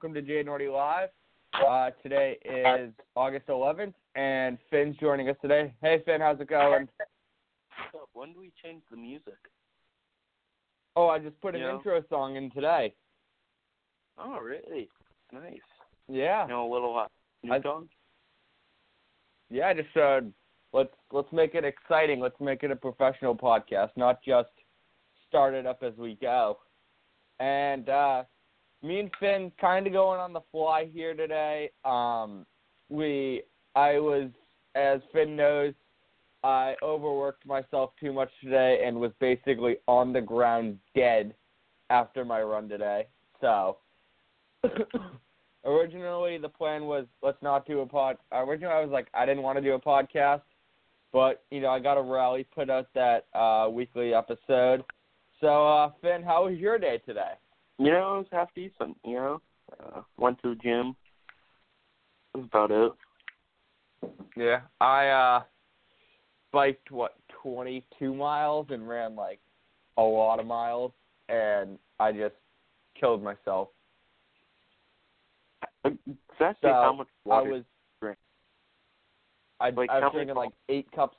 welcome to Jay Norty Live. Uh, today is August 11th, and Finn's joining us today. Hey, Finn, how's it going? When do we change the music? Oh, I just put an Yeah. intro song in today. Oh, really? Nice. Yeah, You know, a little uh, new I- song? yeah. I just uh, let's let's make it exciting. Let's make it a professional podcast, not just start it up as we go. And uh, me and Finn kind of going on the fly here today. Um, we, I was, as Finn knows, I overworked myself too much today and was basically on the ground dead after my run today. So, originally the plan was let's not do a pod. Originally I was like I didn't want to do a podcast, but you know I got a rally put out that uh, weekly episode. So, uh, Finn, how was your day today? You know, it was half decent, you know? Uh, went to the gym. That's about it. Yeah, I uh biked what twenty two miles and ran like a lot of miles, and I just killed myself. Exactly So, how much water I was drink? I, Like, I how was many drinking like eight cups.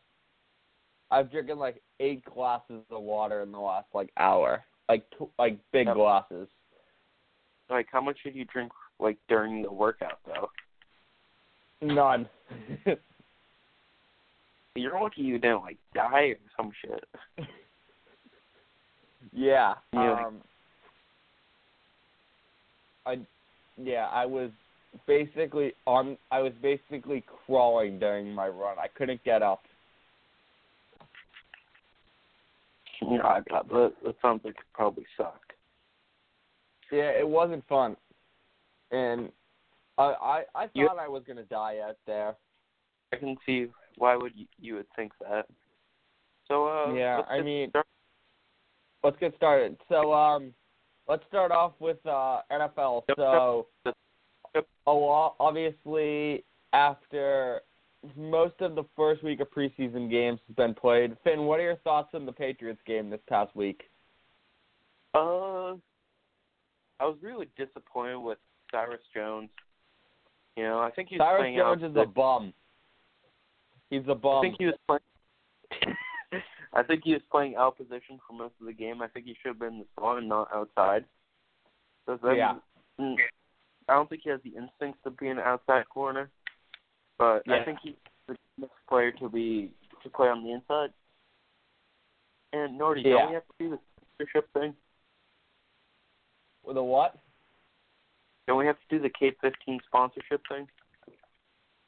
I've drinking like eight glasses of water in the last like hour, like t- like big Yep. glasses. Like, how much did you drink, like, during the workout, though? None. You're lucky you didn't, like, die or some shit. yeah. Yeah. Um. I, yeah, I was basically on. I was basically crawling during my run. I couldn't get up. Yeah, I got that. That sounds like it probably sucked. Yeah, it wasn't fun, and I I, I thought You- I was gonna die out there. I can see why would you, you would think that. So, uh, Yeah, I mean- started. Let's get started. So um, let's start off with uh NFL. Yep, So yep, yep. a lot obviously after most of the first week of preseason games has been played. Finn, what are your thoughts on the Patriots game this past week? Uh, I was really disappointed with Cyrus Jones. You know, I think he's Cyrus playing Jones out. is a bum. He's a bum. I think he was playing. I think he was playing out position for most of the game. I think he should have been in the slot and not outside. then- Yeah. mm, I don't think he has the instincts to be an outside corner, but Yeah. I think he's the best player to be to play on the inside. And Nordy, Yeah. don't we have to do the sponsorship thing? With a what? Don't we have to do the K fifteen sponsorship thing?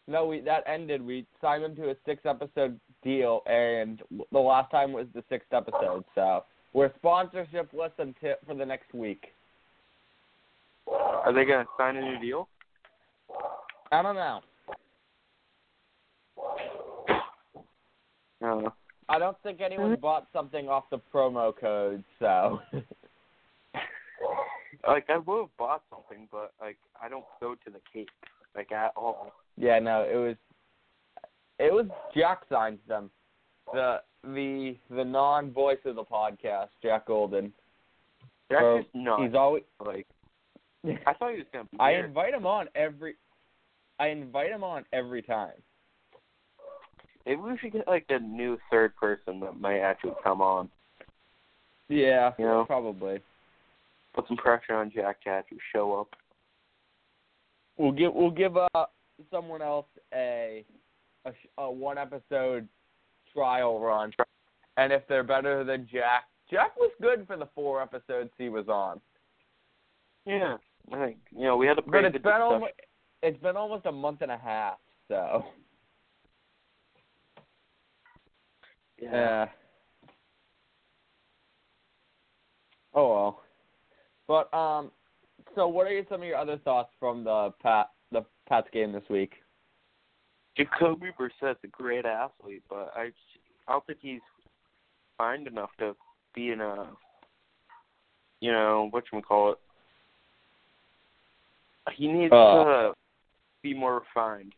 No, we that ended. We signed him to a six episode deal, and the last time was the sixth episode. So we're sponsorship-less than until for the next week. Are they gonna sign a new deal? I don't know. Uh, I don't think anyone bought something off the promo code. So like I would have bought something, but like I don't go to the Cape like at all. yeah, no, it was it was Jack signs them. The the the non voice of the podcast, Jack Golden. That's Bro, just not He's always like I thought he was gonna be I invite him on every I invite him on every time. Maybe we should get like a new third person that might actually come on. Yeah, You know? probably. Put some pressure on Jack to actually show up. We'll give we'll give uh someone else a a, sh- a one episode trial run, and if they're better than Jack, Jack was good for the four episodes he was on. Yeah. I think you know, we had a But pretty it's good been almost it's been almost a month and a half, so yeah. yeah. Oh well. But um, so what are some of your other thoughts from the Pat the Pats game this week? Jacoby Brissett's a great athlete, but I I don't think he's fine enough to be in a you know, what you call it. He needs Uh. to be more refined.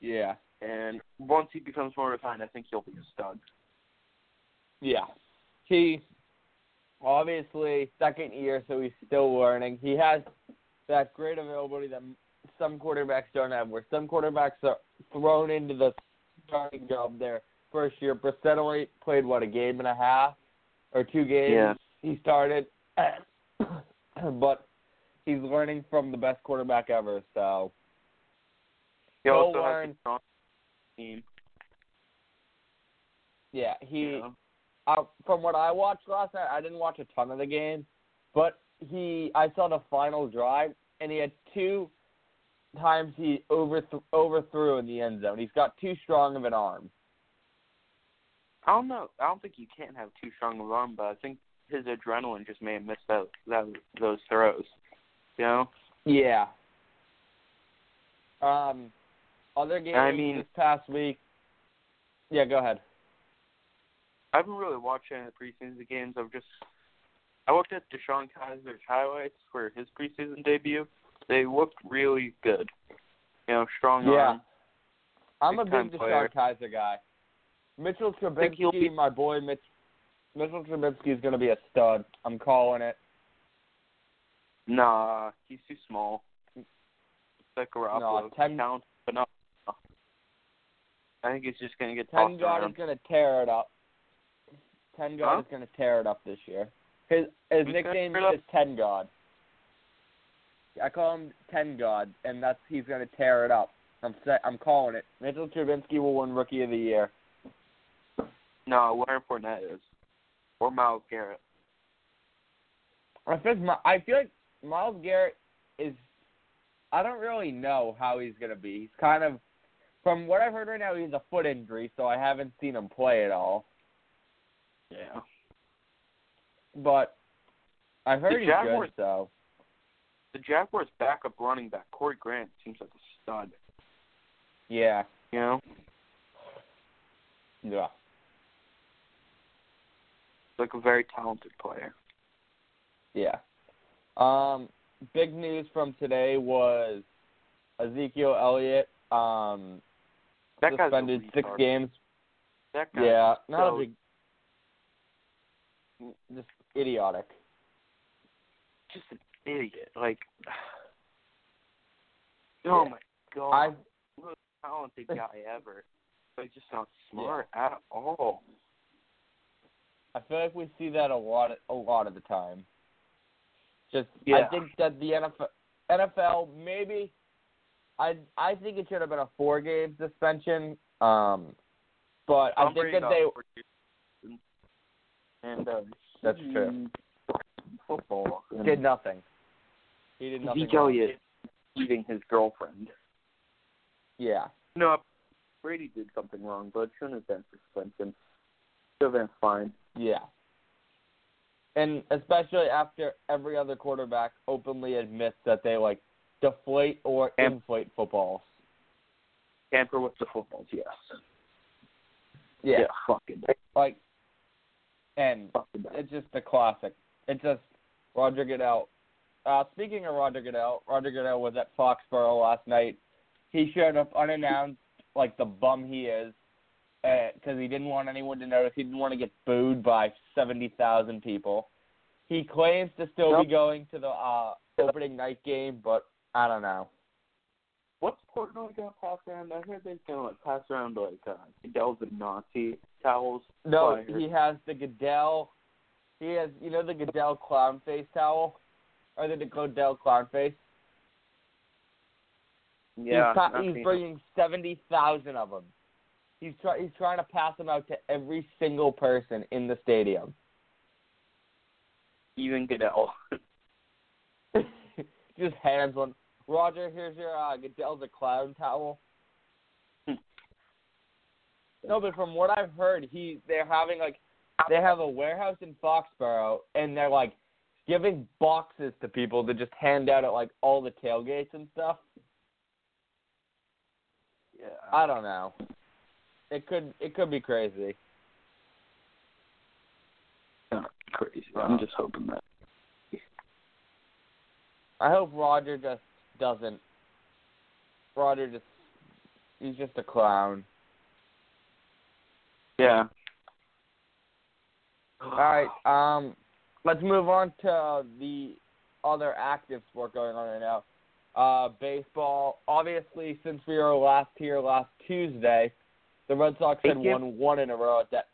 Yeah. And once he becomes more refined I think he'll be a stud. Yeah. He obviously second year, so he's still learning. He has that great availability that some quarterbacks don't have, where some quarterbacks are thrown into the starting job their first year. Brissett only played what a game and a half or two games. Yeah. He started, but he's learning from the best quarterback ever. So He also learn- has team. yeah, he. Know? uh, from what I watched last night, I didn't watch a ton of the game, but he, I saw the final drive, and he had two times he overth- overthrew in the end zone. He's got too strong of an arm. I don't know. I don't think you can have too strong of an arm, but I think his adrenaline just may have missed out that those throws. You know? Yeah. Um, other games I mean- this past week. Yeah, go ahead. I haven't really watched any of the preseason games. I've just I looked at DeShone Kizer's highlights for his preseason debut. They looked really good. You know, strong Yeah. arm. I'm a big player. Kizer guy. Mitchell think Trubisky, be- my boy Mitch, Mitchell Trubisky is going to be a stud. I'm calling it. Nah, he's too small. Like Garoppolo, No, ten- talented, but not. I think he's just gonna get Ten tossed God around. is going to tear it up. Ten God Huh? is going to tear it up this year. His his Who's nickname tear it up? is Ten God. I call him Ten God, and that's he's going to tear it up. I'm set, I'm calling it. Mitchell Trubisky will win Rookie of the Year. No, Leonard Fournette is, or Myles Garrett. I like, Mi- I feel like Myles Garrett is. I don't really know how he's gonna be. He's kind of, from what I've heard right now, he's a foot injury, so I haven't seen him play at all. Yeah. But I've heard The he's Jaguars- good. So The Jaguars' backup running back Corey Grant seems like a stud. yeah, You know, yeah. like a very talented player. Yeah. Um, big news from today was Ezekiel Elliott um, That suspended six games. That guy. Yeah, not so- a big, just idiotic. just an idiot. Like, oh Yeah. my god, I most talented guy ever, but he's just not smart at all. I feel like we see that a lot a lot of the time. Just I think that the NFL NFL maybe I I think it should have been a four game suspension. Um but I Tom think that they got four years. and uh, That's true. Football. And did nothing. He did nothing. Zeke wrong. Elliott beating his girlfriend. Yeah. No, Brady did something wrong, but it shouldn't have been suspension. Should have been fine. Yeah. And especially after every other quarterback openly admits that they like deflate or inflate footballs. Tamper with the footballs, yes. Yeah. fucking, Like and fucking it's just a classic. It's just Roger Goodell. Uh, speaking of Roger Goodell, Roger Goodell was at Foxborough last night. He showed up unannounced, like the bum he is, because he didn't want anyone to notice. He didn't want to get booed by seventy thousand people. He claims to still Nope. be going to the uh, opening night game, but I don't know. What's Portnoy gonna pass around? I heard they're gonna like pass around like uh Goodell's and Nazi towels. No, he has the Goodell. He has, you know, the Goodell clown face towel, or the Goodell clown face. Yeah, he's, pa- he's bringing seventy thousand of them. He's try- he's trying to pass them out to every single person in the stadium. even Goodell. Just hands one. Roger, here's your uh, Goodell's a clown towel. no, but from what I've heard, he they're having like they have a warehouse in Foxborough, and they're like giving boxes to people to just hand out at like all the tailgates and stuff. yeah. I don't know. It could it could be crazy. not crazy. I'm just hoping that. I hope Roger just doesn't. Roger just he's just a clown. Yeah. All right. Um, let's move on to the other active sport going on right now. Uh, baseball. Obviously, since we were last here last Tuesday, the Red Sox had won one in a row. At that,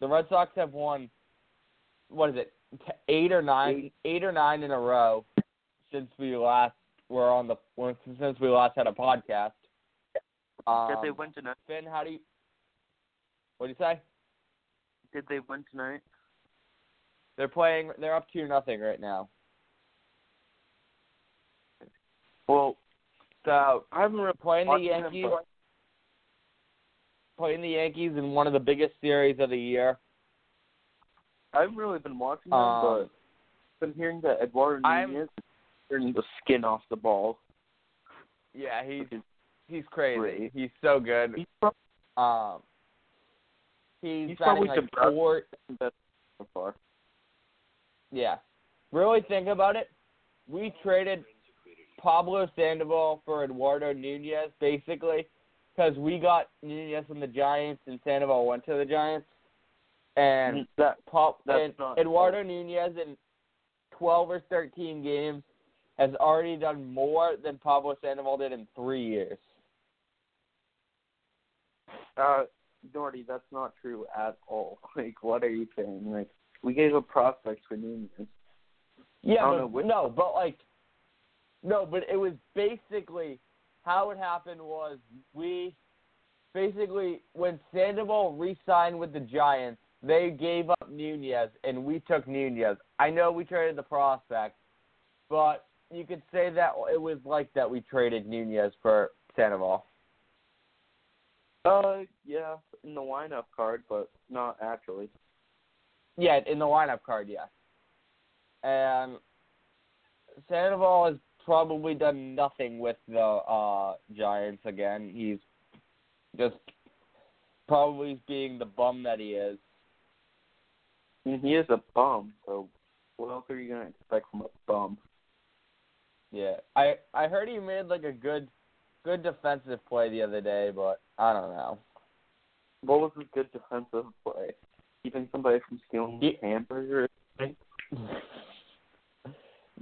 the Red Sox have won. What is it? Eight or nine? Eight or nine in a row since we last were on the since we last had a podcast. Um, Did they win tonight? Finn, how do you? What do you say? Did they win tonight? They're playing. They're up two nothing right now. Well, So I haven't really playing the them, Yankees, but- playing the Yankees in one of the biggest series of the year. I haven't really been watching them, Um, but I've been hearing that Eduardo Nunez is turning the skin off the ball. Yeah, he's he's crazy. Great. He's so good. he's probably Um, he's, He's probably like the best. four. best so far. Yeah, really think about it. We traded Pablo Sandoval for Eduardo Nunez, basically, because we got Nunez from the Giants and Sandoval went to the Giants, and that That's and not Eduardo Nunez in twelve or thirteen games has already done more than Pablo Sandoval did in three years. uh Norty, that's not true at all. Like what are you saying? Like we gave a prospect for Nunez. Yeah, but, which- no, but like, no, but it was basically how it happened was we basically when Sandoval re-signed with the Giants, they gave up Nunez and we took Nunez. I know we traded the prospect, but you could say that it was like that we traded Nunez for Sandoval. Uh yeah, in the lineup card, but not actually. Yeah, in the lineup card, yes. And Sandoval has probably done nothing with the uh Giants again. He's just probably being the bum that he is. Mean, he is a bum, so what else are you gonna expect from a bum? Yeah. I I heard he made like a good good defensive play the other day, but I don't know. What was his good defensive play? Keeping somebody from stealing He- hamburger? Or something?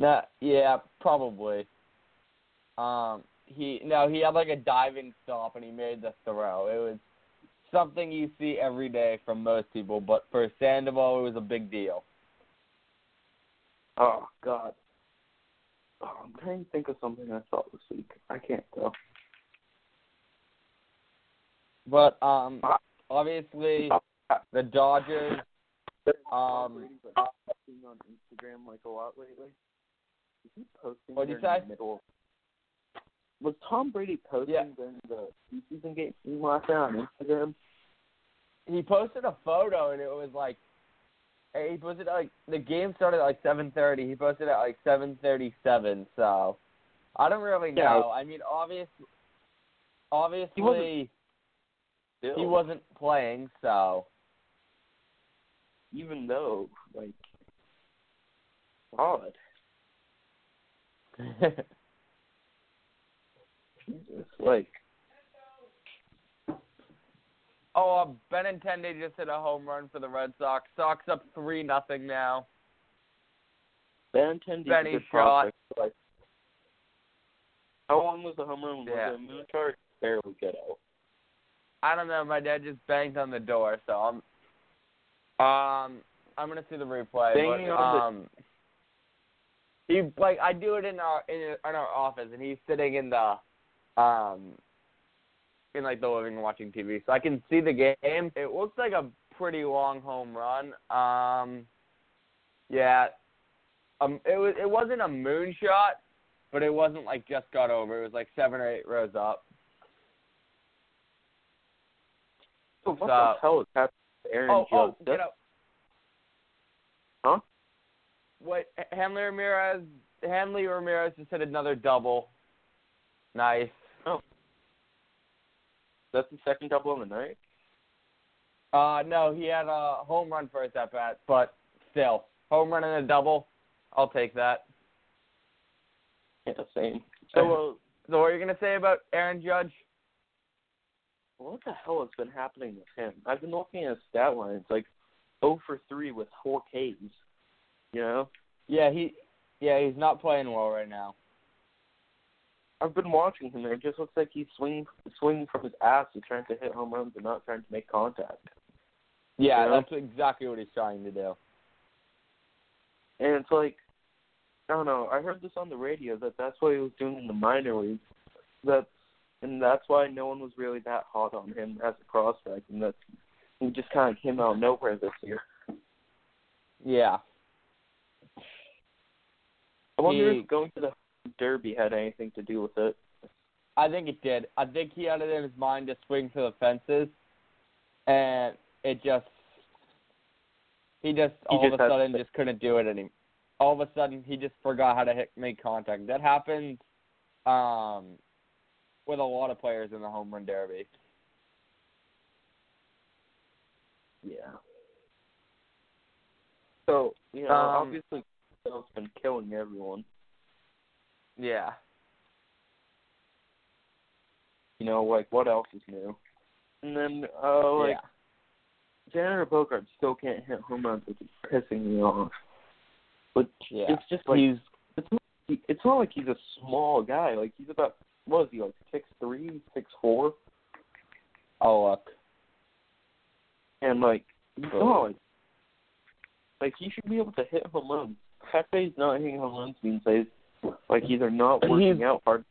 Nah, yeah, probably. Um, he no, he had like a diving stop and he made the throw. It was something you see every day from most people, but for Sandoval, it was a big deal. Oh God. Oh, I'm trying to think of something I saw this week. I can't go. But um, obviously, the Dodgers. Um, posting on Instagram like a lot lately. Is he posting What'd you say? the middle? Was Tom Brady posting Yeah. during the preseason game last night on Instagram? he posted a photo and it was like he posted like the game started at like seven thirty. He posted at like seven thirty seven. So I don't really Yeah. know. I mean, obvious, obviously Still, he wasn't playing. So even though like God, Jesus, like oh, uh, Benintendi just hit a home run for the Red Sox. Sox up three nothing now. Benintendi's a Benny shot. prospect, how long was the home run? Was Yeah. it a moon? Barely get out. I don't know. My dad just banged on the door, so I'm um I'm gonna see the replay. Banging but, on the- um, he like I do it in our in, in our office, and he's sitting in the um in like the living room watching TV, so I can see the game. It looks like a pretty long home run. Um, yeah, um, it was it wasn't a moon shot, but it wasn't like just got over. It was like seven or eight rows up. So what So- the hell is happening to Aaron oh, oh, Judge? you That's- know. Huh? What Hanley Ramirez? Hanley Ramirez just hit another double. Nice. That's the second double of the night. Uh, no, he had a home run first at bat, but still, home run and a double. I'll take that. Yeah, same. So, uh, So, what are you gonna say about Aaron Judge? what the hell has been happening with him? I've been looking at his stat line. It's like 0 for 3 with four Ks. You know, Yeah, he yeah, he's not playing well right now. I've been watching him, and it just looks like he's swinging swinging from his ass and trying to hit home runs and not trying to make contact. Yeah, You know? that's exactly what he's trying to do. And it's like, I don't know. I heard this on the radio that that's what he was doing in the minor leagues. That's and that's why no one was really that hot on him as a prospect, and that he just kind of came out of nowhere this year. Yeah. I wonder He- if going to the Derby had anything to do with it. I think it did. I think he had it in his mind to swing for the fences, and it just he just He all just of a sudden just couldn't do it anymore. All of a sudden, he just forgot how to hit, make contact. That happens um, with a lot of players in the home run derby. Yeah. So you know, Um, obviously, Bell's been killing everyone. Yeah. You know, like what else is new? And then, uh, like yeah. Xander Bogaerts still can't hit home runs, which is pissing me off. But Yeah. it's just like he's it's not, it's not like he's a small guy. Like he's about what is he like six three, six four, oh look. and like Oh. like like he should be able to hit home runs. The fact that he's not hitting home runs means that he's like either not He's- working out hard.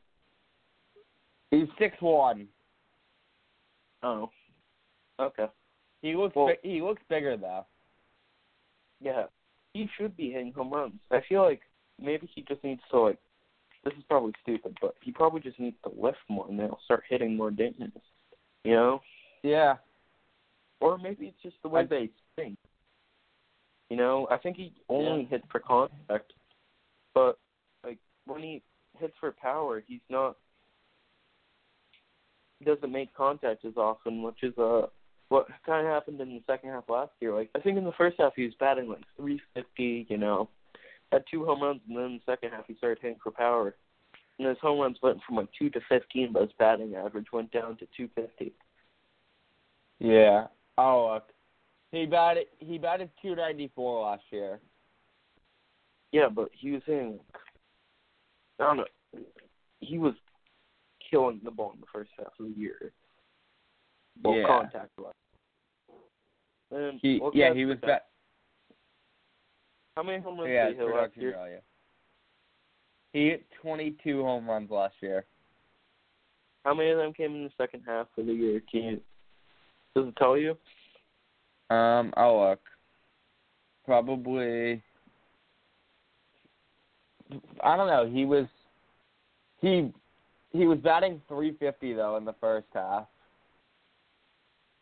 He's six one. Oh, okay, He looks Well- bi- he looks bigger though. yeah, he should be hitting home runs. I feel like maybe he just needs to like. This is probably stupid, but he probably just needs to lift more, and then he'll start hitting more dingers. You know. Yeah. Or maybe it's just the way I- they think. You know, I think he only hits for contact, but when he hits for power, he's not. Doesn't make contact as often, which is uh what kind of happened in the second half last year. Like I think in the first half he was batting like 350, you know, had two home runs, and then in the second half he started hitting for power, and his home runs went from like two to 15, but his batting average went down to 250. Yeah. Oh look. He batted he batted two ninety four last year. Yeah, but he was hitting. I don't know. He was killing the ball in the first half of the year. Well, Yeah. contact wise. And He what yeah, he was bat How many home runs yeah, did he hit last year? value. He hit twenty two home runs last year. How many of them came in the second half of the year? Can you? Does it tell you? Um, I'll look. Probably I don't know, he was he he was batting three fifty though in the first half.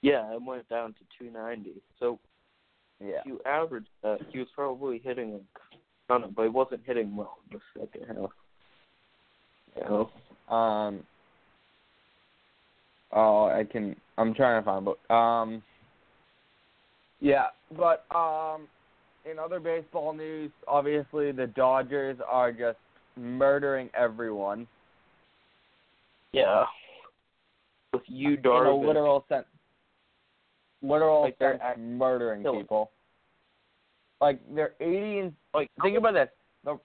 Yeah, it went down to 290. So Yeah. if you average that, he was probably hitting. I don't know, but he wasn't hitting well in the second half. You know? Um. Oh, I can. I'm trying to find, but um. Yeah, but um, in other baseball news, obviously the Dodgers are just murdering everyone Yeah. With you, in a literal sense. Literal Like they're sense, act- murdering killing. people. Like they're 80 and Like, think about this. The,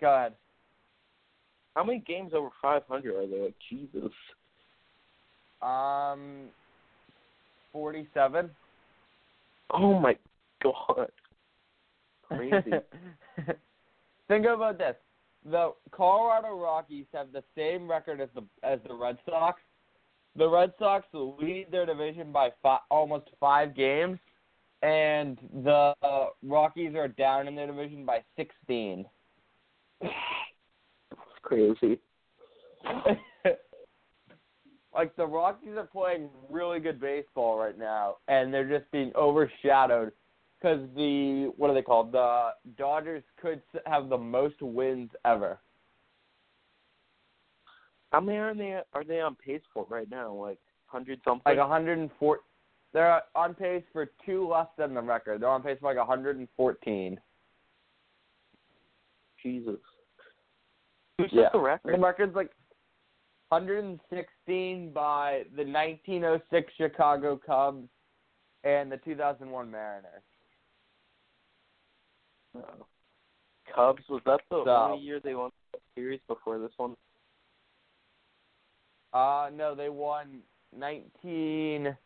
go ahead. How many games over 500 are there? Like, Jesus. Um, 47. Oh my God. Crazy. Think about this: the Colorado Rockies have the same record as the as the Red Sox. The Red Sox lead their division by fi- almost five games, and the uh, Rockies are down in their division by sixteen. That's crazy. like the Rockies are playing really good baseball right now, and they're just being overshadowed because the what are they called? The Dodgers could have the most wins ever. How many are they are they on pace for right now? Like hundred something. Like 104. They're on pace for two less than the record. They're on pace for like 114. Jesus. Who set Yeah. the The record? record's like 116 by the 1906 Chicago Cubs and the 2001 Mariners. Uh, Cubs was that the So- only year they won the series before this one? Uh, no, they won 19.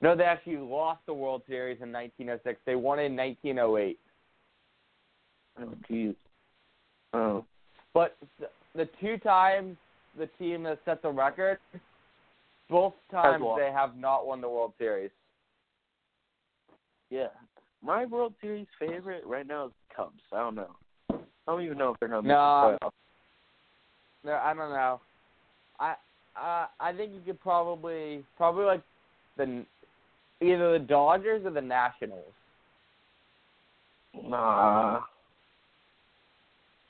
No, they actually lost the World Series in 1906. They won in 1908. Oh, geez. Oh, But the two times the team has set the record, both times they have not won the World Series. yeah. My World Series favorite right now is Cubs. I don't know. I don't even know if they're gonna No. make the playoffs. No, I don't know. I uh, I think you could probably probably like the either the Dodgers or the Nationals. Nah.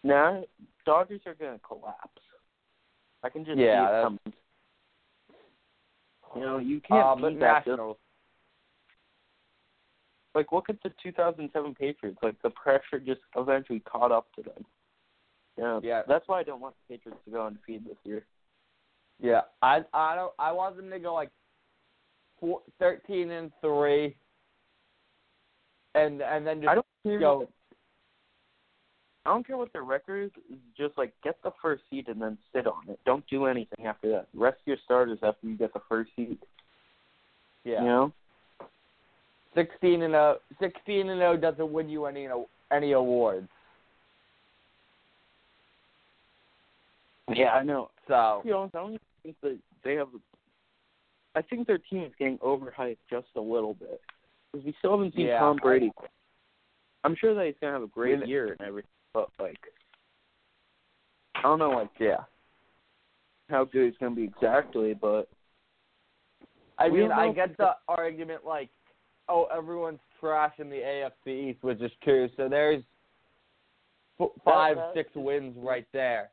Nah, Dodgers are gonna collapse. I can just Yeah, see it coming. You know, you can't Uh, beat that. Nationals. Like, look at the 2007 Patriots. Like, the pressure just eventually caught up to them. Yeah, Yeah. that's why I don't want the Patriots to go undefeated this year. Yeah, I I don't I want them to go like four, 13 and three, and and then I don't care. go. I don't care what their record is. Just like get the first seed and then sit on it. Don't do anything after that. Rest your starters after you get the first seed. Yeah, You know. 16 and 0. 16 and 0 doesn't win you any any awards. Yeah, I know. So To be honest, I don't think that they have. I think their team is getting overhyped just a little bit because we still haven't seen Yeah, Tom Brady. I'm sure that he's gonna have a great year and everything, but like, I don't know like yeah, how good he's gonna be exactly, but I mean I get the argument like, oh everyone's trash in the AFC East, which is true. So there's f- five six wins right there.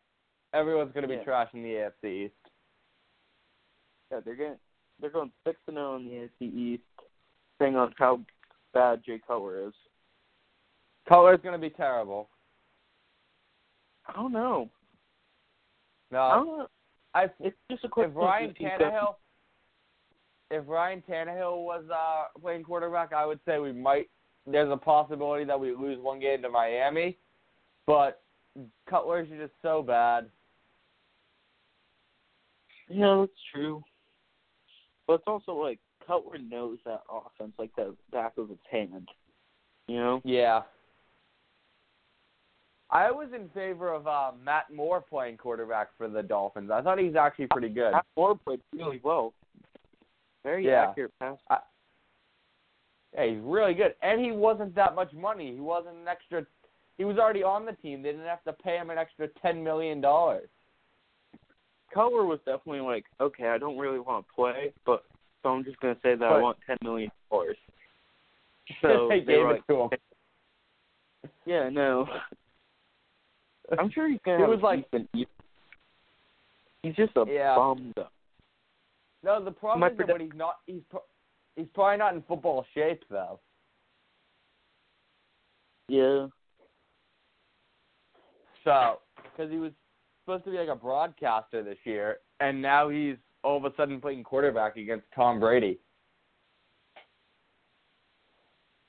Everyone's gonna be Yeah. trash in the AFC East. yeah, they're getting they're going six and zero in the AFC East, depending on how bad Jay Cutler is. Cutler's gonna be terrible. I don't know. No, I don't know. I It's just a question. if Ryan Tannehill, if Ryan Tannehill was uh, playing quarterback, I would say we might. There's a possibility that we lose one game to Miami, but Cutler's just so bad. Yeah, that's true. But it's also like Cutler knows that offense like the back of his hand. You know? Yeah. I was in favor of uh, Matt Moore playing quarterback for the Dolphins. I thought he's actually pretty good. Matt Moore played really well. Very Yeah. accurate pass. Yeah, he's really good, and he wasn't that much money. He wasn't an extra. He was already on the team. They didn't have to pay him an extra ten million dollars. Cutler was definitely like, okay, I don't really want to play, but so I'm just gonna say that I want ten million dollars. So they they gave it to him. Yeah, no. I'm sure he's gonna have was like-. He's just a Yeah. bum though. No, the problem is that, but he's not. He's pro- he's probably not in football shape though. Yeah. So, because he was supposed to be like a broadcaster this year, and now he's all of a sudden playing quarterback against Tom Brady.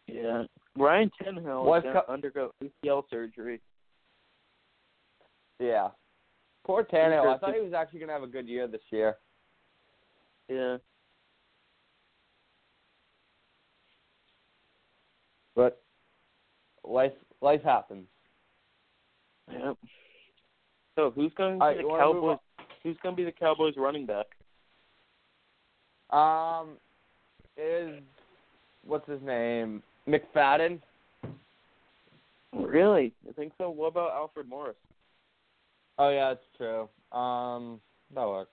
Yeah. Ryan Tannehill Was Cu- undergo ACL surgery. Yeah. Poor Tannehill. I thought he was actually gonna have a good year this year. Yeah. But life life happens. Yep. So who's going to be right, the you wanna move Cowboys? Who's going to be the Cowboys running back? Um, is what's his name? McFadden. Really? I think so. What about Alfred Morris Oh yeah, that's true. Um, that works.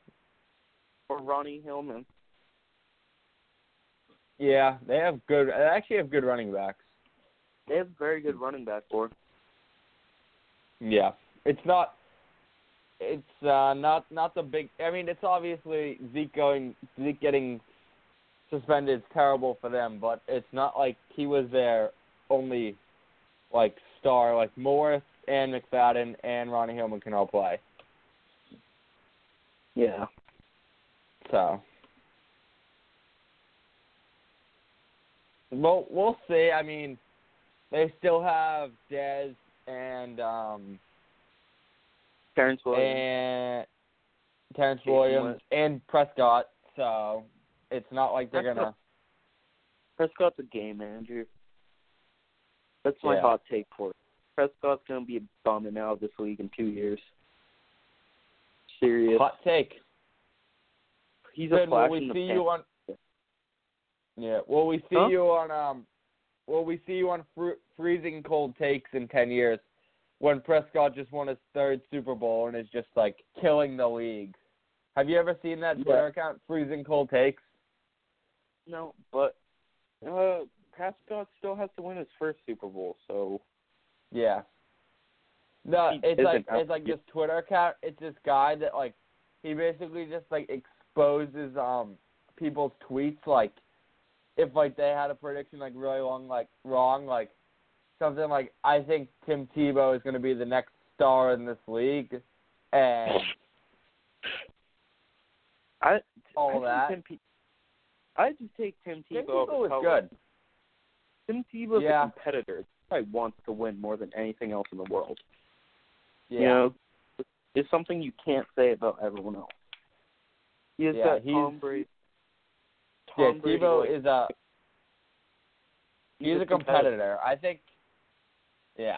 Or Ronnie Hillman? Yeah, they have good. They actually have good running backs. They have very good running back core. Yeah, it's not. It's uh, not not the big. I mean, it's obviously Zeke going Zeke getting suspended is terrible for them, but it's not like he was their only like star. Like Morris and McFadden and Ronnie Hillman can all play. Yeah. So, well, we'll see. I mean, they still have Dez and um Terrance Williams. and Terrance Williams and Prescott, so it's not like they're Prescott- gonna. Prescott's a game manager. That's my Yeah. hot take for it. Prescott's gonna be bumming out of this league in two years. Serious. Hot take. He's a Good. Will we in the see pan. you on? Yeah. Will we see Huh? you on um? Will we see you on fr- freezing cold takes in ten years, when Prescott just won his third Super Bowl and is just like killing the league? Have you ever seen that Yeah. Twitter account, freezing cold takes? No, but uh, Prescott still has to win his first Super Bowl, so Yeah. No, it's like it's like this Twitter account. It's this guy that like he basically just like exposes um people's tweets like if like they had a prediction like really long like wrong like something like I think Tim Tebow is going to be the next star in this league and I all I that. I just take Tim Tebow. Tim Tebow. Tebow Cutler. good. Tim Tebow's Yeah. a competitor. He wants to win more than anything else in the world. Yeah. You know, it's something you can't say about everyone else. He is Yeah, that Tom Brady. yeah, Tom Brady, Tebow like, is a he's, a competitor. I think, yeah.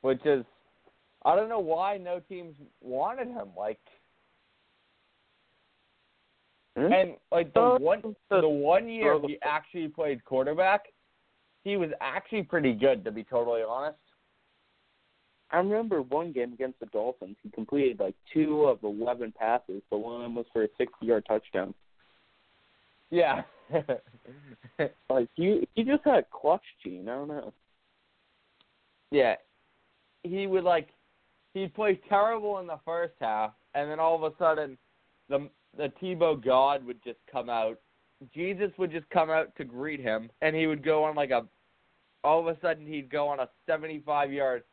Which is, I don't know why no teams wanted him. Like, Hmm? and like the Uh, one the one year he actually played quarterback, he was actually pretty good to be totally honest. I remember one game against the Dolphins. He completed like two of eleven passes, but one of them was for a sixty-yard touchdown. Yeah. Like he, he just had a clutch gene. I don't know. yeah. He would like he'd play terrible in the first half and then all of a sudden the the Tebow God would just come out. Jesus would just come out to greet him and he would go on like a all of a sudden he'd go on a 75 yard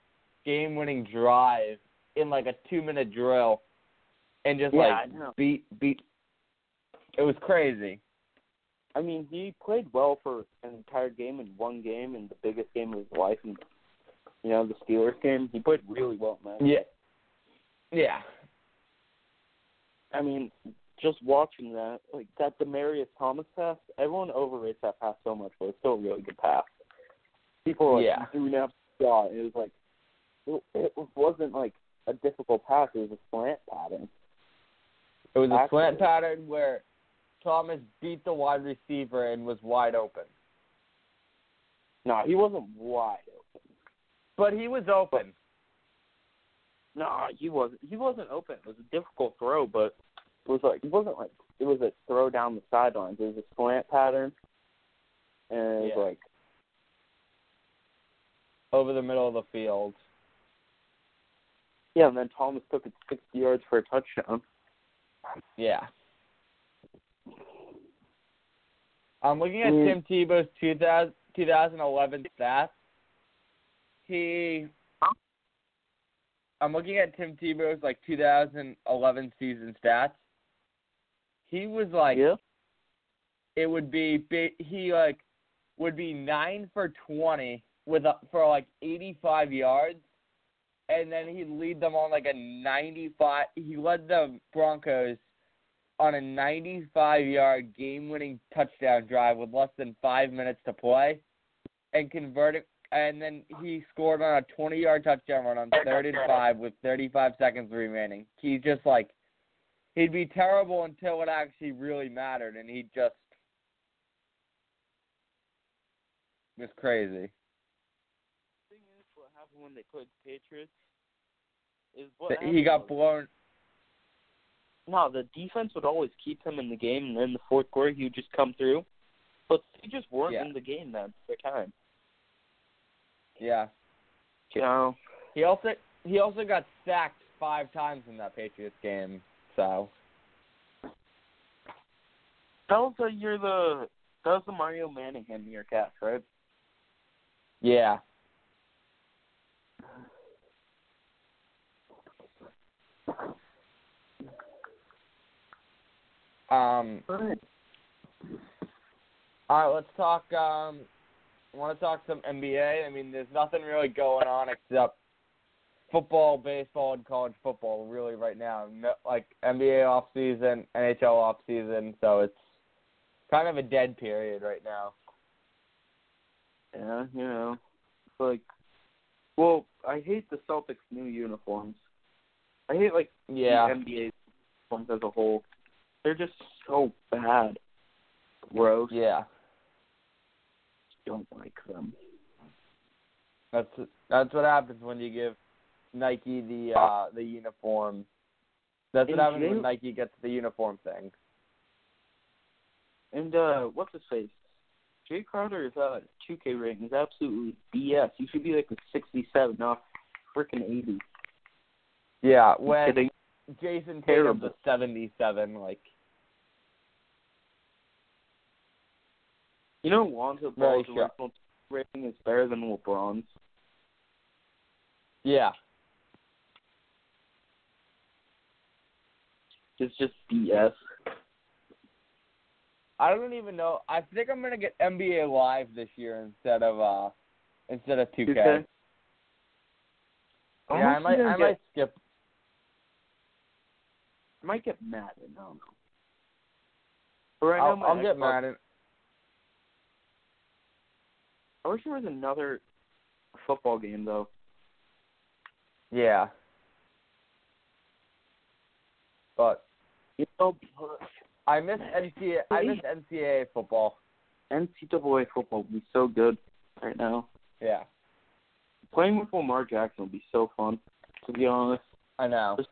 game winning drive in like a 2 minute drill and just Yeah, like beat beat it was crazy. I mean, he played well for an entire game in one game, in the biggest game of his life, and you know the Steelers game. He played really well, man. Yeah. Yeah. I mean, just watching that, like that Demaryius Thomas pass, everyone overrates that pass so much, but it's still a really good pass. People are like, Yeah. threw an up shot. It was like, it, it wasn't like a difficult pass. It was a slant pattern. It was a slant pattern where Thomas beat the wide receiver and was wide open. No, he wasn't wide open. But he was open. No, he wasn't. He wasn't open. It was a difficult throw, but it was like it wasn't like it was a throw down the sidelines. It was a slant pattern, and it was Yeah. like over the middle of the field. Yeah. And then Thomas took it sixty yards for a touchdown. Yeah. I'm looking at Mm. Tim Tebow's 2000, 2011 stats. He. I'm looking at Tim Tebow's like 2011 season stats. He was like yeah. it would be he like would be nine for twenty with a, for like eighty five yards, and then he'd lead them on like a ninety five. He led the Broncos on a ninety five yard game winning touchdown drive with less than five minutes to play, and converted. And then he scored on a twenty yard touchdown run on third and five with thirty five seconds remaining. He's just like he'd be terrible until it actually really mattered, and he just was crazy. The thing is, what happened when they played the Patriots is what He got was- blown. No, the defense would always keep him in the game, and in the fourth quarter he would just come through. But they just weren't Yeah. in the game that the time. Yeah, You know, he also he also got sacked five times in that Patriots game. So that was the year the that was the Mario Manningham year catch, right? yeah, um, Right. all right. Let's talk. Um, want to talk some NBA? I mean, there's nothing really going on except football, baseball, and college football really right now. No, like NBA off season, NHL off season, so it's kind of a dead period right now. Yeah, you know, it's like, well, I hate the Celtics' new uniforms. I hate like Yeah, the NBA uniforms as a whole. They're just so bad. Gross. yeah. Don't like them. That's that's what happens when you give Nike the uh the uniform. That's what happens when Nike gets the uniform thing. And uh, what's his face? Jae Crowder's uh 2K rating is absolutely BS. You should be like a 67, not freaking 80. Yeah, when? Jayson Tatum's a seventy-seven, like You know, Lonzo Ball's sure. original rating is better than LeBron's. yeah, It's just BS. I don't even know. I think I'm gonna get NBA Live this year instead of uh instead of 2K. 2K? Yeah, I might I get, might skip. I might get Madden. I don't know. But right I'll, I'll get Madden. I wish there was another football game though. Yeah, but You know, I miss NCAA. I miss NCAA football. NCAA football would be so good right now. Yeah, Playing with Lamar Jackson would be so fun. To be honest, I know. Just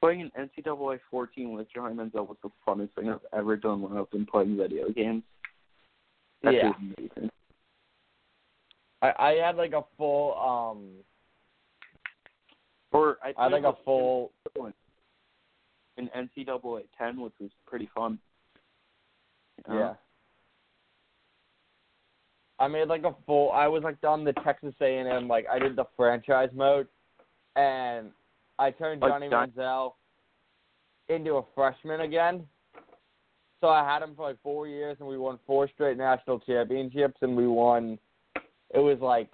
playing an NCAA 14 with Johnny Manziel was the funnest thing I've ever done when I've been playing video games. That Yeah. shit was amazing. I I had like a full um. Or I I had like a full. with an NCAA 10, which was pretty fun. You know? Yeah. I made like a full. I was like on the Texas A&M. Like I did the franchise mode, and I turned Johnny John- Manziel into a freshman again. So I had him for like four years, and we won four straight national championships, and we won. It was like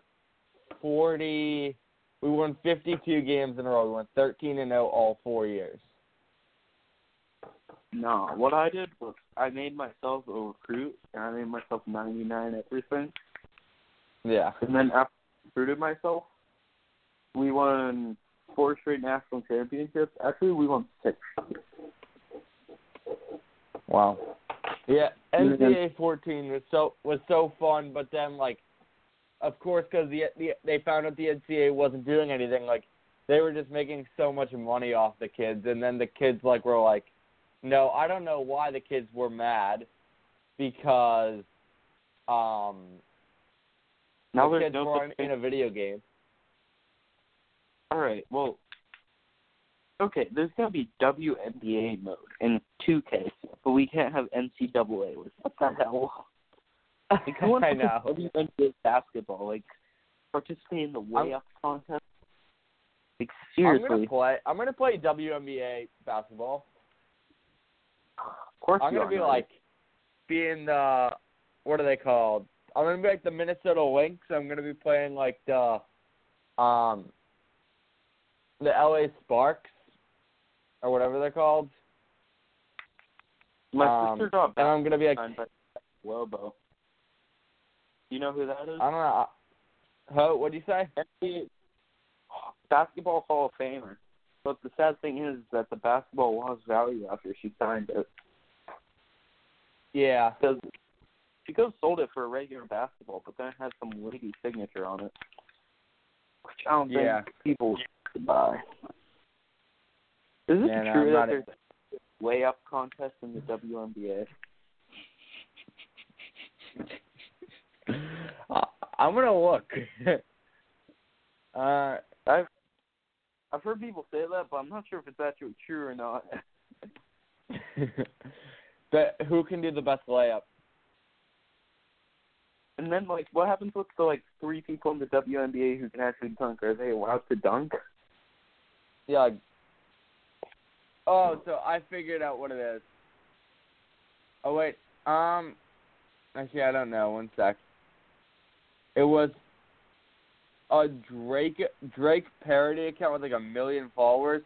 forty. We won fifty-two games in a row. We went thirteen and zero all four years. No, what I did was I made myself a recruit, and I made myself 99 everything. Yeah. And then after I recruited myself, we won four straight national championships. Actually, we won six. Wow. Yeah. NCAA 14 was so was so fun, but then like, of course, because the, the they found out the NCAA wasn't doing anything, like they were just making so much money off the kids, and then the kids like were like, no, I don't know why the kids were mad, because, um, Now the kids no were in a video game. All right, well, okay, there's gonna be WNBA mode in 2K, but we can't have NCAA. What the hell? Like, I to play know. WNBA basketball? Like, participate in the layup contest? Like, seriously. I'm gonna play. I'm gonna play WNBA basketball. of course I'm gonna are, be like being the what are they called? I'm gonna be like the Minnesota Lynx. I'm gonna be playing like the um the LA Sparks or whatever they're called. My um, sister got And I'm gonna be like signed by Lobo. You know who that is? I don't know. Ho, what do you say? NBA basketball Hall of Famer. But the sad thing is that the basketball lost value after she signed it. Yeah. Because she could have sold it for a regular basketball, but then it has some lady signature on it. Which I don't Yeah. think people should buy. Is it Yeah, true I'm that there's layup contest in the WNBA? I'm gonna look. uh I've I've heard people say that, but I'm not sure if it's actually true or not. but who can do the best layup? And then, like, what happens with the like three people in the WNBA who can actually dunk? Are they allowed to dunk? Yeah. like- Oh, so I figured out what it is. Oh wait, um, Actually, I don't know. One sec. It was a Drake Drake parody account with like a million followers.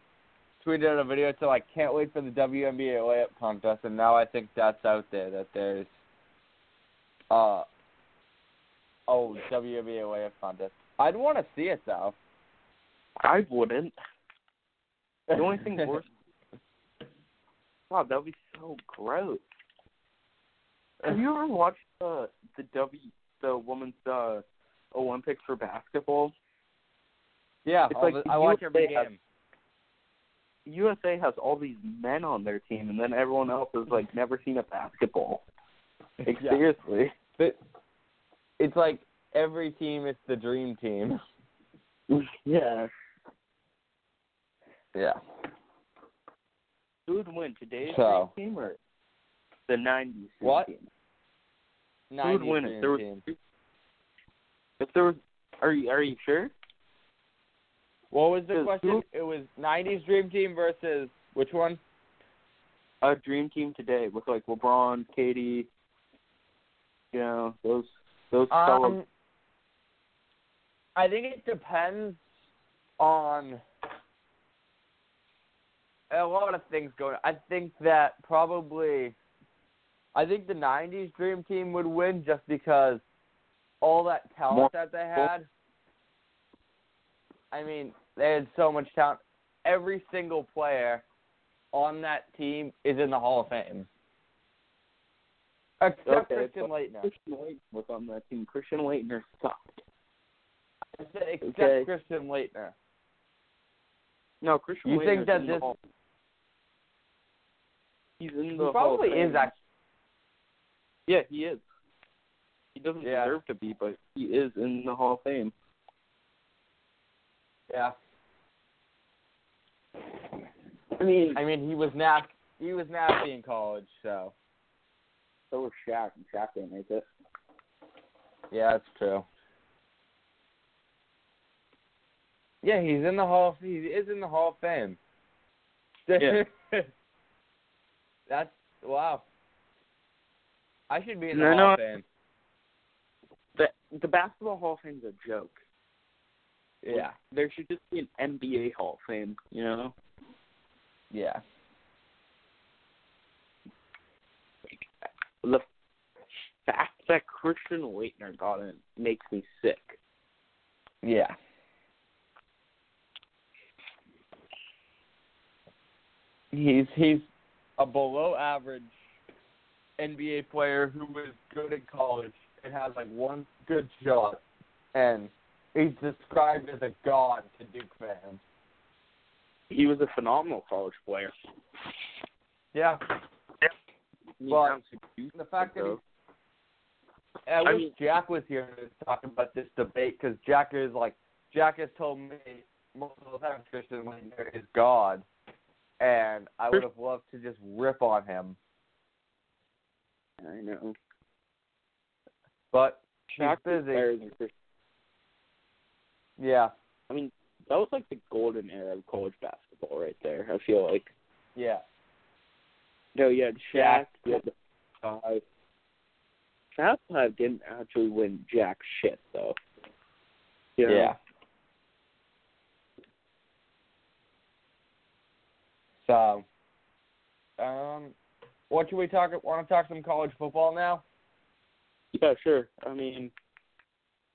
Tweeted out a video so I can't wait for the WNBA layup contest, and now I think that's out there. That there's uh oh WNBA layup contest. I'd want to see it though. I wouldn't. The only thing worse. God, that'd be so gross. Have you ever watched the the W the women's uh Olympics for basketball? Yeah, It's like the- I watch every USA has- game. USA has all these men on their team, and then everyone else has like never seen a basketball. Like Yeah. seriously. It's like every team is the dream team. yeah. Yeah. Who would win today's So- dream team or the '90s What? team? Who would win it? There was, if there was, are you are you sure? What was the question? who- It was '90s dream team versus which one? A dream team today with like LeBron, Katie, you know those those fellows. Um, I think it depends on a lot of things going. I think that probably, I think the '90s dream team would win just because all that talent More- that they had. I mean, they had so much talent. Every single player on that team is in the Hall of Fame, except Okay, Christian Laettner. Christian Laettner was on that team. Christian Laettner sucked. I said except Okay. Christian Laettner. No, Christian You Laettner's think that the this- Hall. He's in the He Hall of probably Fame. is actually. Yeah, he is. He doesn't Yeah. deserve to be, but he is in the Hall of Fame. Yeah. I mean, I mean, he was nasty. He was nasty in college, so so was Shaq, and Shaq didn't make it. yeah, that's true. Yeah, he's in the hall. He is in the Hall of Fame. Yeah. that's wow. I should be in the No, Hall no. of Fame. The the Basketball Hall of Fame's a joke. Yeah, There should just be an NBA Hall of Fame, you know? yeah, The fact that Christian Laettner got in makes me sick. yeah. He's he's a below average NBA player who was good in college and has like one good shot, and he's described as a god to Duke fans. He was a phenomenal college player. Yeah, But the fact that he, I I wish mean- Jack was here to talk about this debate because Jack is like Jack has told me multiple times Christian Laettner is God, and I would have loved to just rip on him, I know. but Shaq busy. better than Chris- Yeah, I mean, that was like the golden era of college basketball right there. I feel like. yeah, No, yeah, Shaq. Shaq. You had the five. Fab Five didn't actually win jack shit though. You know? yeah. So, um, what should we talk? Want to talk some college football now? Yeah, sure. I mean,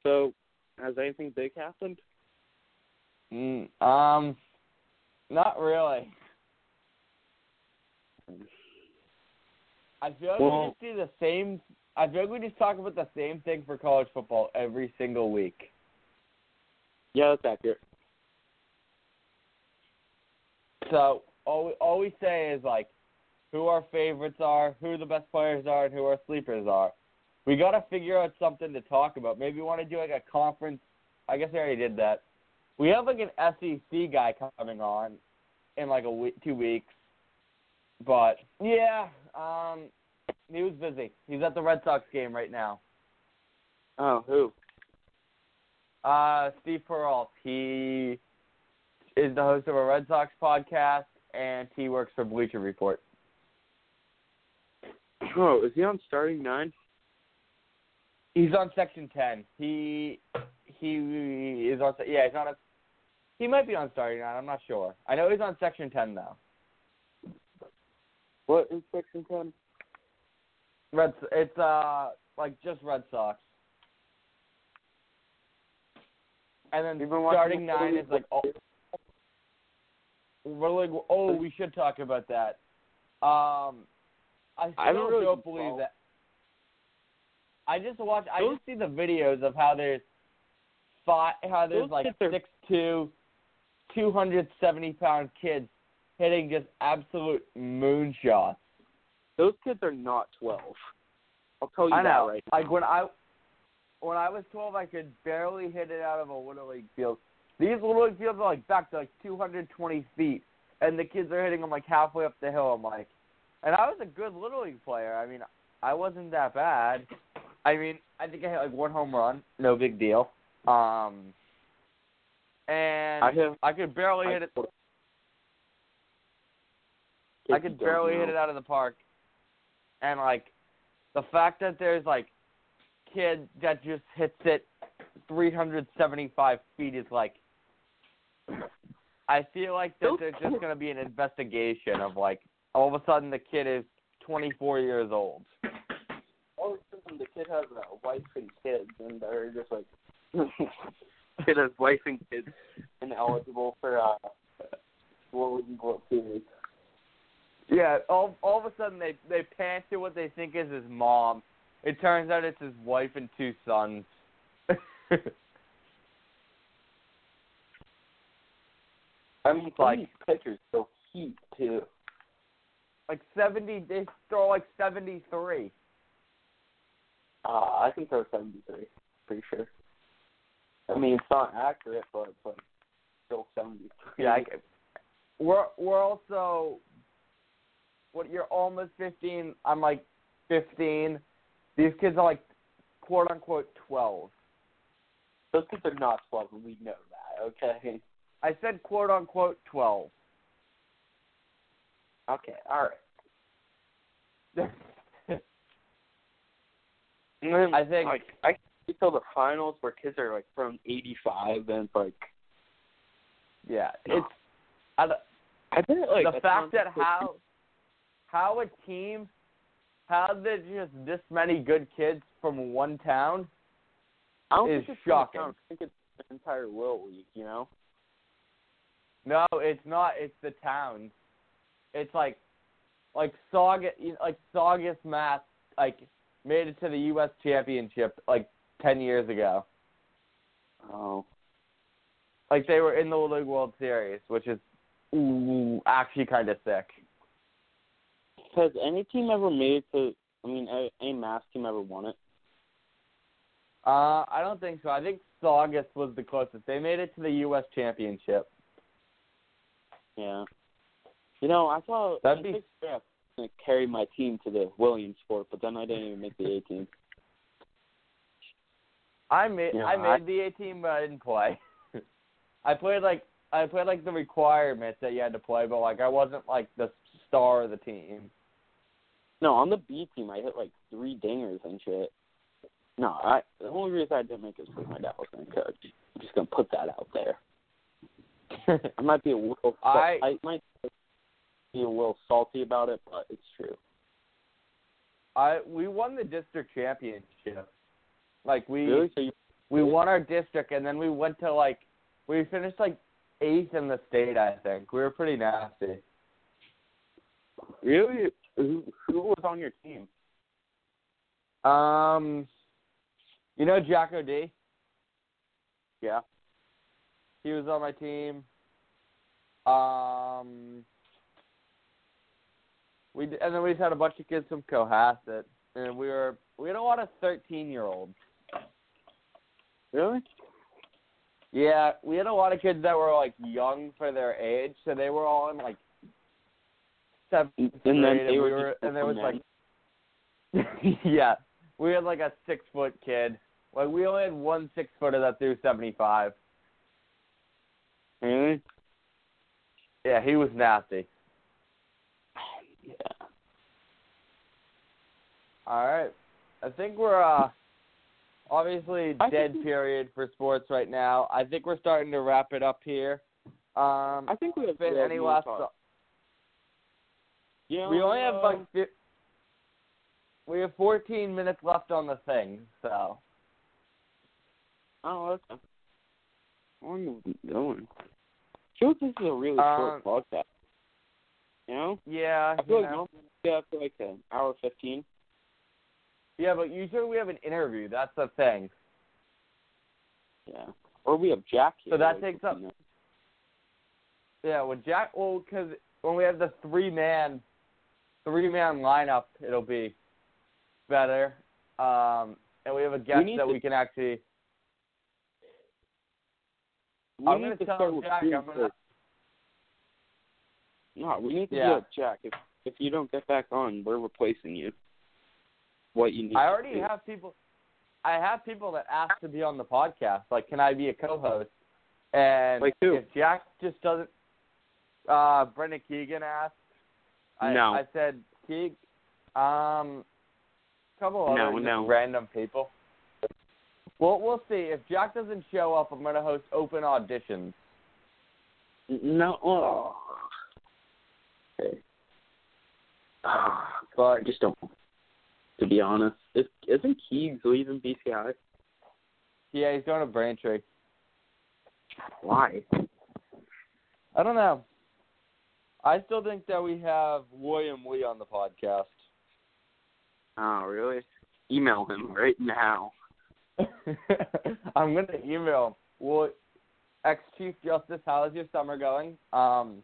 so has anything big happened? Mm, um, not really. I feel like we just do the same. I feel like we just talk about the same thing for college football every single week. Yeah, that's accurate. So all we, all we say is like who our favorites are, who the best players are, and who our sleepers are. We got to figure out something to talk about. Maybe we want to do like a conference. I guess I already did that. We have like an SEC guy coming on in like a week, two weeks. But yeah, um, he was busy. He's at the Red Sox game right now. Oh, who? Uh, Steve Peralt. He is the host of a Red Sox podcast, and he works for Bleacher Report. Oh, is he on starting nine? He's on section ten. He he is on. Yeah, he's on a. He might be on starting nine. I'm not sure. I know he's on section ten though. What is section ten? Red. It's uh like just Red Sox. And then starting nine is like oh, we're like oh we should talk about that. Um, I still I haven't really don't believe that. I just watch. I just see the videos of how there's five, how there's like six two, two hundred seventy pound kids hitting just absolute moonshots. Those kids are not twelve. I'll tell you I know. that right. Like when I when I was twelve, I could barely hit it out of a little league field. These little league fields are like back to like 220 feet, and the kids are hitting them like halfway up the hill. I'm like, and I was a good little league player. I mean, I wasn't that bad. I mean, I think I hit like one home run, no big deal. Um, and I have. I could barely hit it. I could barely hit it out of the park. And like the fact that there's like kid that just hits it 375 feet is like I feel like that there's just going to be an investigation of like all of a sudden the kid is 24 years old. All of a sudden, the kid has a wife and kids, and they're just like, kid has wife and kids, and eligible for uh, World World Series. Yeah, all all of a sudden they they pan to what they think is his mom. It turns out it's his wife and two sons. I mean, Like- these pitchers throw heat too. like 70 they throw like 73. Uh, I can throw seventy three, pretty sure. I mean, it's not accurate, but it's like still seventy three. Yeah, I, we're we're also what you're almost 15. I'm like 15. These kids are like quote unquote 12. those kids are not twelve, and we know that. Okay. I said quote unquote 12. Okay. All right. Then, I think- like I can till the finals where kids are like from eighty five, and like yeah, it's I, don't- I bet like the fact that how how a team how there's just this many good kids from one town. I don't is think it's shocking. I think it's the entire Little League. You know. No, it's not. It's the towns. It's like, like Saugus, like Saugus, Mass, like made it to the U.S. championship like ten years ago. Oh. Like they were in the League World Series, which is ooh, actually kind of sick. Has any team ever made it to? I mean, a- any mass team ever won it? Uh, I don't think so. I think Saugus was the closest. They made it to the U.S. championship. Yeah. You know, I thought That'd I be- I was gonna carry my team to the Williamsport, but then I didn't even make the A team. I made Yeah, I I- made the A team, but I didn't play. I played like I played like the requirements that you had to play, but like I wasn't like the star of the team. No, on the B team, I hit like three dingers and shit. No, I the only reason I didn't make it was because my dad was gonna coach. I'm just gonna put that out there. I might be a little. I- I might be a little salty about it, but it's true. I we won the district championship. Like we Really? So you we won our district and then we went to like we finished like eighth in the state. I think we were pretty nasty. really? Who, who was on your team? Um, you know Jacko D. Yeah. He was on my team. Um, we and then we just had a bunch of kids from Cohasset, and we were we had a lot of thirteen year olds. Really? Yeah, we had a lot of kids that were like young for their age, so they were all in like seventh And grade, then and we were and there was like, yeah, we had like a six foot kid. Like we only had one six footer that threw seventy five. Really? Yeah, he was nasty. Yeah. All right, I think we're uh obviously I dead think- period for sports right now. I think we're starting to wrap it up here. Um, I think we have Finn, we have any last? talk. thought- You know, we only have like fi- we have 14 minutes left on the thing, so Oh, okay. How long have we been going? Like this is a really Um, short podcast. You know? yeah. I feel you like know. we have for like an hour fifteen. Yeah, but usually we have an interview. That's the thing. Yeah. Or we have Jack here. So that like, takes up- know. Yeah, with Jack. Well, because when we have the three man, three man lineup, it'll be better. Um, and we have a guest need that to- we can actually. We I'm need to tell start with Jack, gonna- No, we need to Yeah. do Jack. If if you don't get back on, we're replacing you. What you need. I to already do. have people. I have people that ask to be on the podcast. Like, can I be a co-host? And Like if Jack just doesn't, uh, Brendan Keegan asked. I, No. I said Keeg, um, a couple other No, no. random people. Well, we'll see. If Jack doesn't show up, I'm gonna host open auditions. No. Oh. Okay. Ah, But I just don't. To be honest, is isn't Keegs leaving BCI? yeah, he's going to Braintree. Why? I don't know. I still think that we have William Lee on the podcast. Oh, really? Email him right now. I'm gonna email. Well, ex Chief Justice, how is your summer going? Um,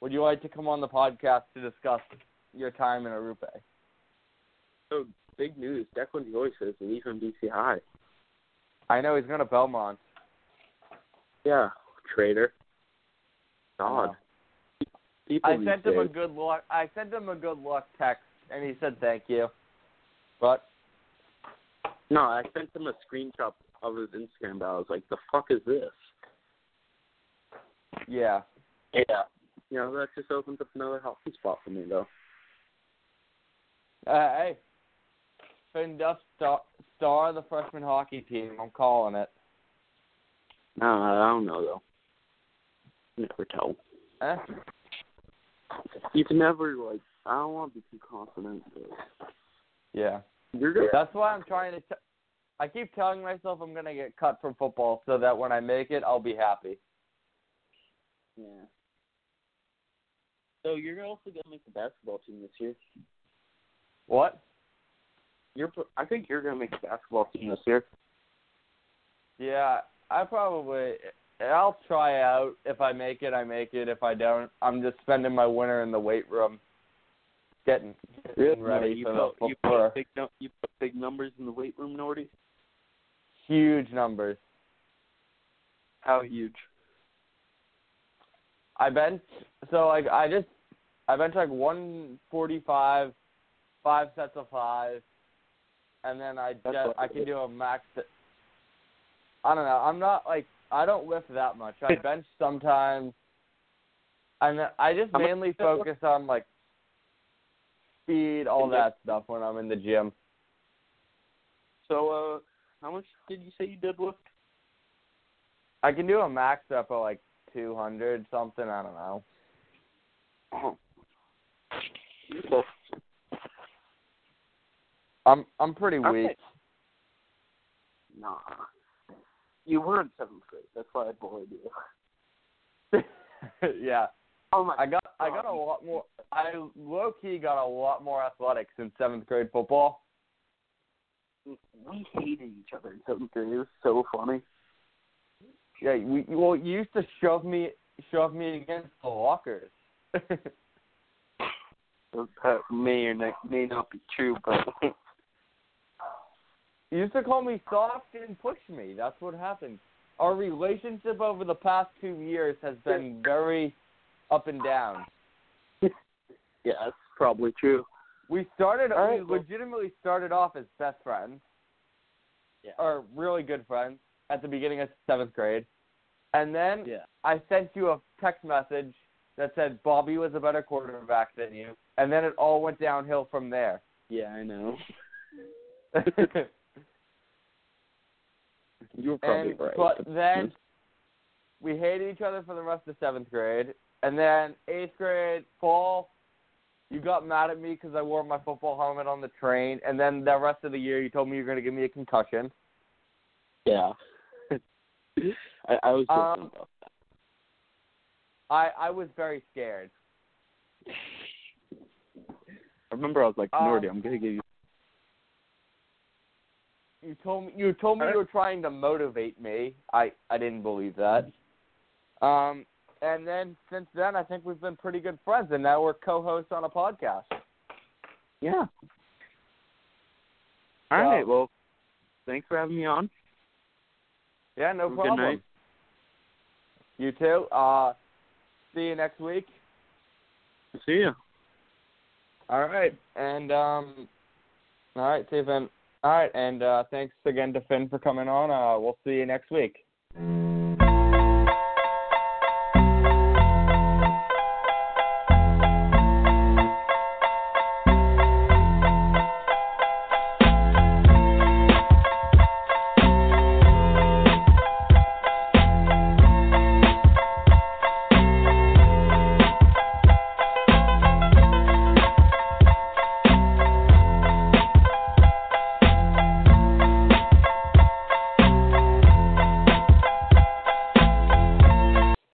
would you like to come on the podcast to discuss your time in Arupe? So big news: Declan Joyce is leaving BCI. I know he's going to Belmont. Yeah, traitor. God. People I sent him a good luck. I sent him a good luck text, and he said thank you. But No, I sent him a screenshot of his Instagram, but I was like, "The fuck is this?" yeah, Yeah. You know, that just opens up another hockey spot for me, though. uh, hey, Finn Duff star, star of the freshman hockey team. I'm calling it. No, I don't know though. Never tell. Eh? You can never like. I don't want to be too confident. But Yeah. You're good. That's why I'm trying to. T- I keep telling myself I'm gonna get cut from football so that when I make it, I'll be happy. Yeah. So you're also gonna make the basketball team this year. What? You're. I think you're gonna make the basketball team this year. Yeah, I probably. I'll try out. If I make it, I make it. If I don't, I'm just spending my winter in the weight room, getting, getting ready you for put, the you put big you put big numbers in the weight room, Nordy. huge numbers. How huge? I bench. So like I just I bench like 145, five sets of five, and then I That's just, I can do a max. I don't know. I'm not like I don't lift that much. I bench sometimes, and I just mainly focus on like speed, all that stuff when I'm in the gym. So, uh, how much did you say you did lift? I can do a max up of like 200 something. I don't know. Oh. I'm I'm pretty Okay. weak. Nah. You were in seventh grade. That's why I bullied you. yeah. Oh my I got I got a lot more. I low key got a lot more athletics in seventh grade football. We hated each other in seventh grade. It was so funny. Yeah, we well you used to shove me shove me against the lockers. That uh, may or not, may not be true, but you used to call me soft and push me. That's what happened. Our relationship over the past two years has been very up and down. yeah, that's probably true. We started All we legitimately started off as best friends. Yeah. Or really good friends at the beginning of seventh grade. And then Yeah. I sent you a text message that said Bobby was a better quarterback than you, and then it all went downhill from there. Yeah, I know. You were probably and, right. But then hmm. we hated each other for the rest of seventh grade, and then eighth grade fall, you got mad at me because I wore my football helmet on the train, and then the rest of the year you told me you were going to give me a concussion. yeah. I, I was Um, joking about that. I I was very scared. I remember I was like, um, I'm gonna give you. You told me you told me you were trying to motivate me. I I didn't believe that. Um, and then since then, I think we've been pretty good friends, and now we're co-hosts on a podcast. Yeah. So- All right. Well, thanks for having me on. Yeah, no Have a good problem. night. You too. Uh, see you next week. See you. All right, and um, all right, see you, Finn. All right, and uh, thanks again to Finn for coming on. Uh, we'll see you next week.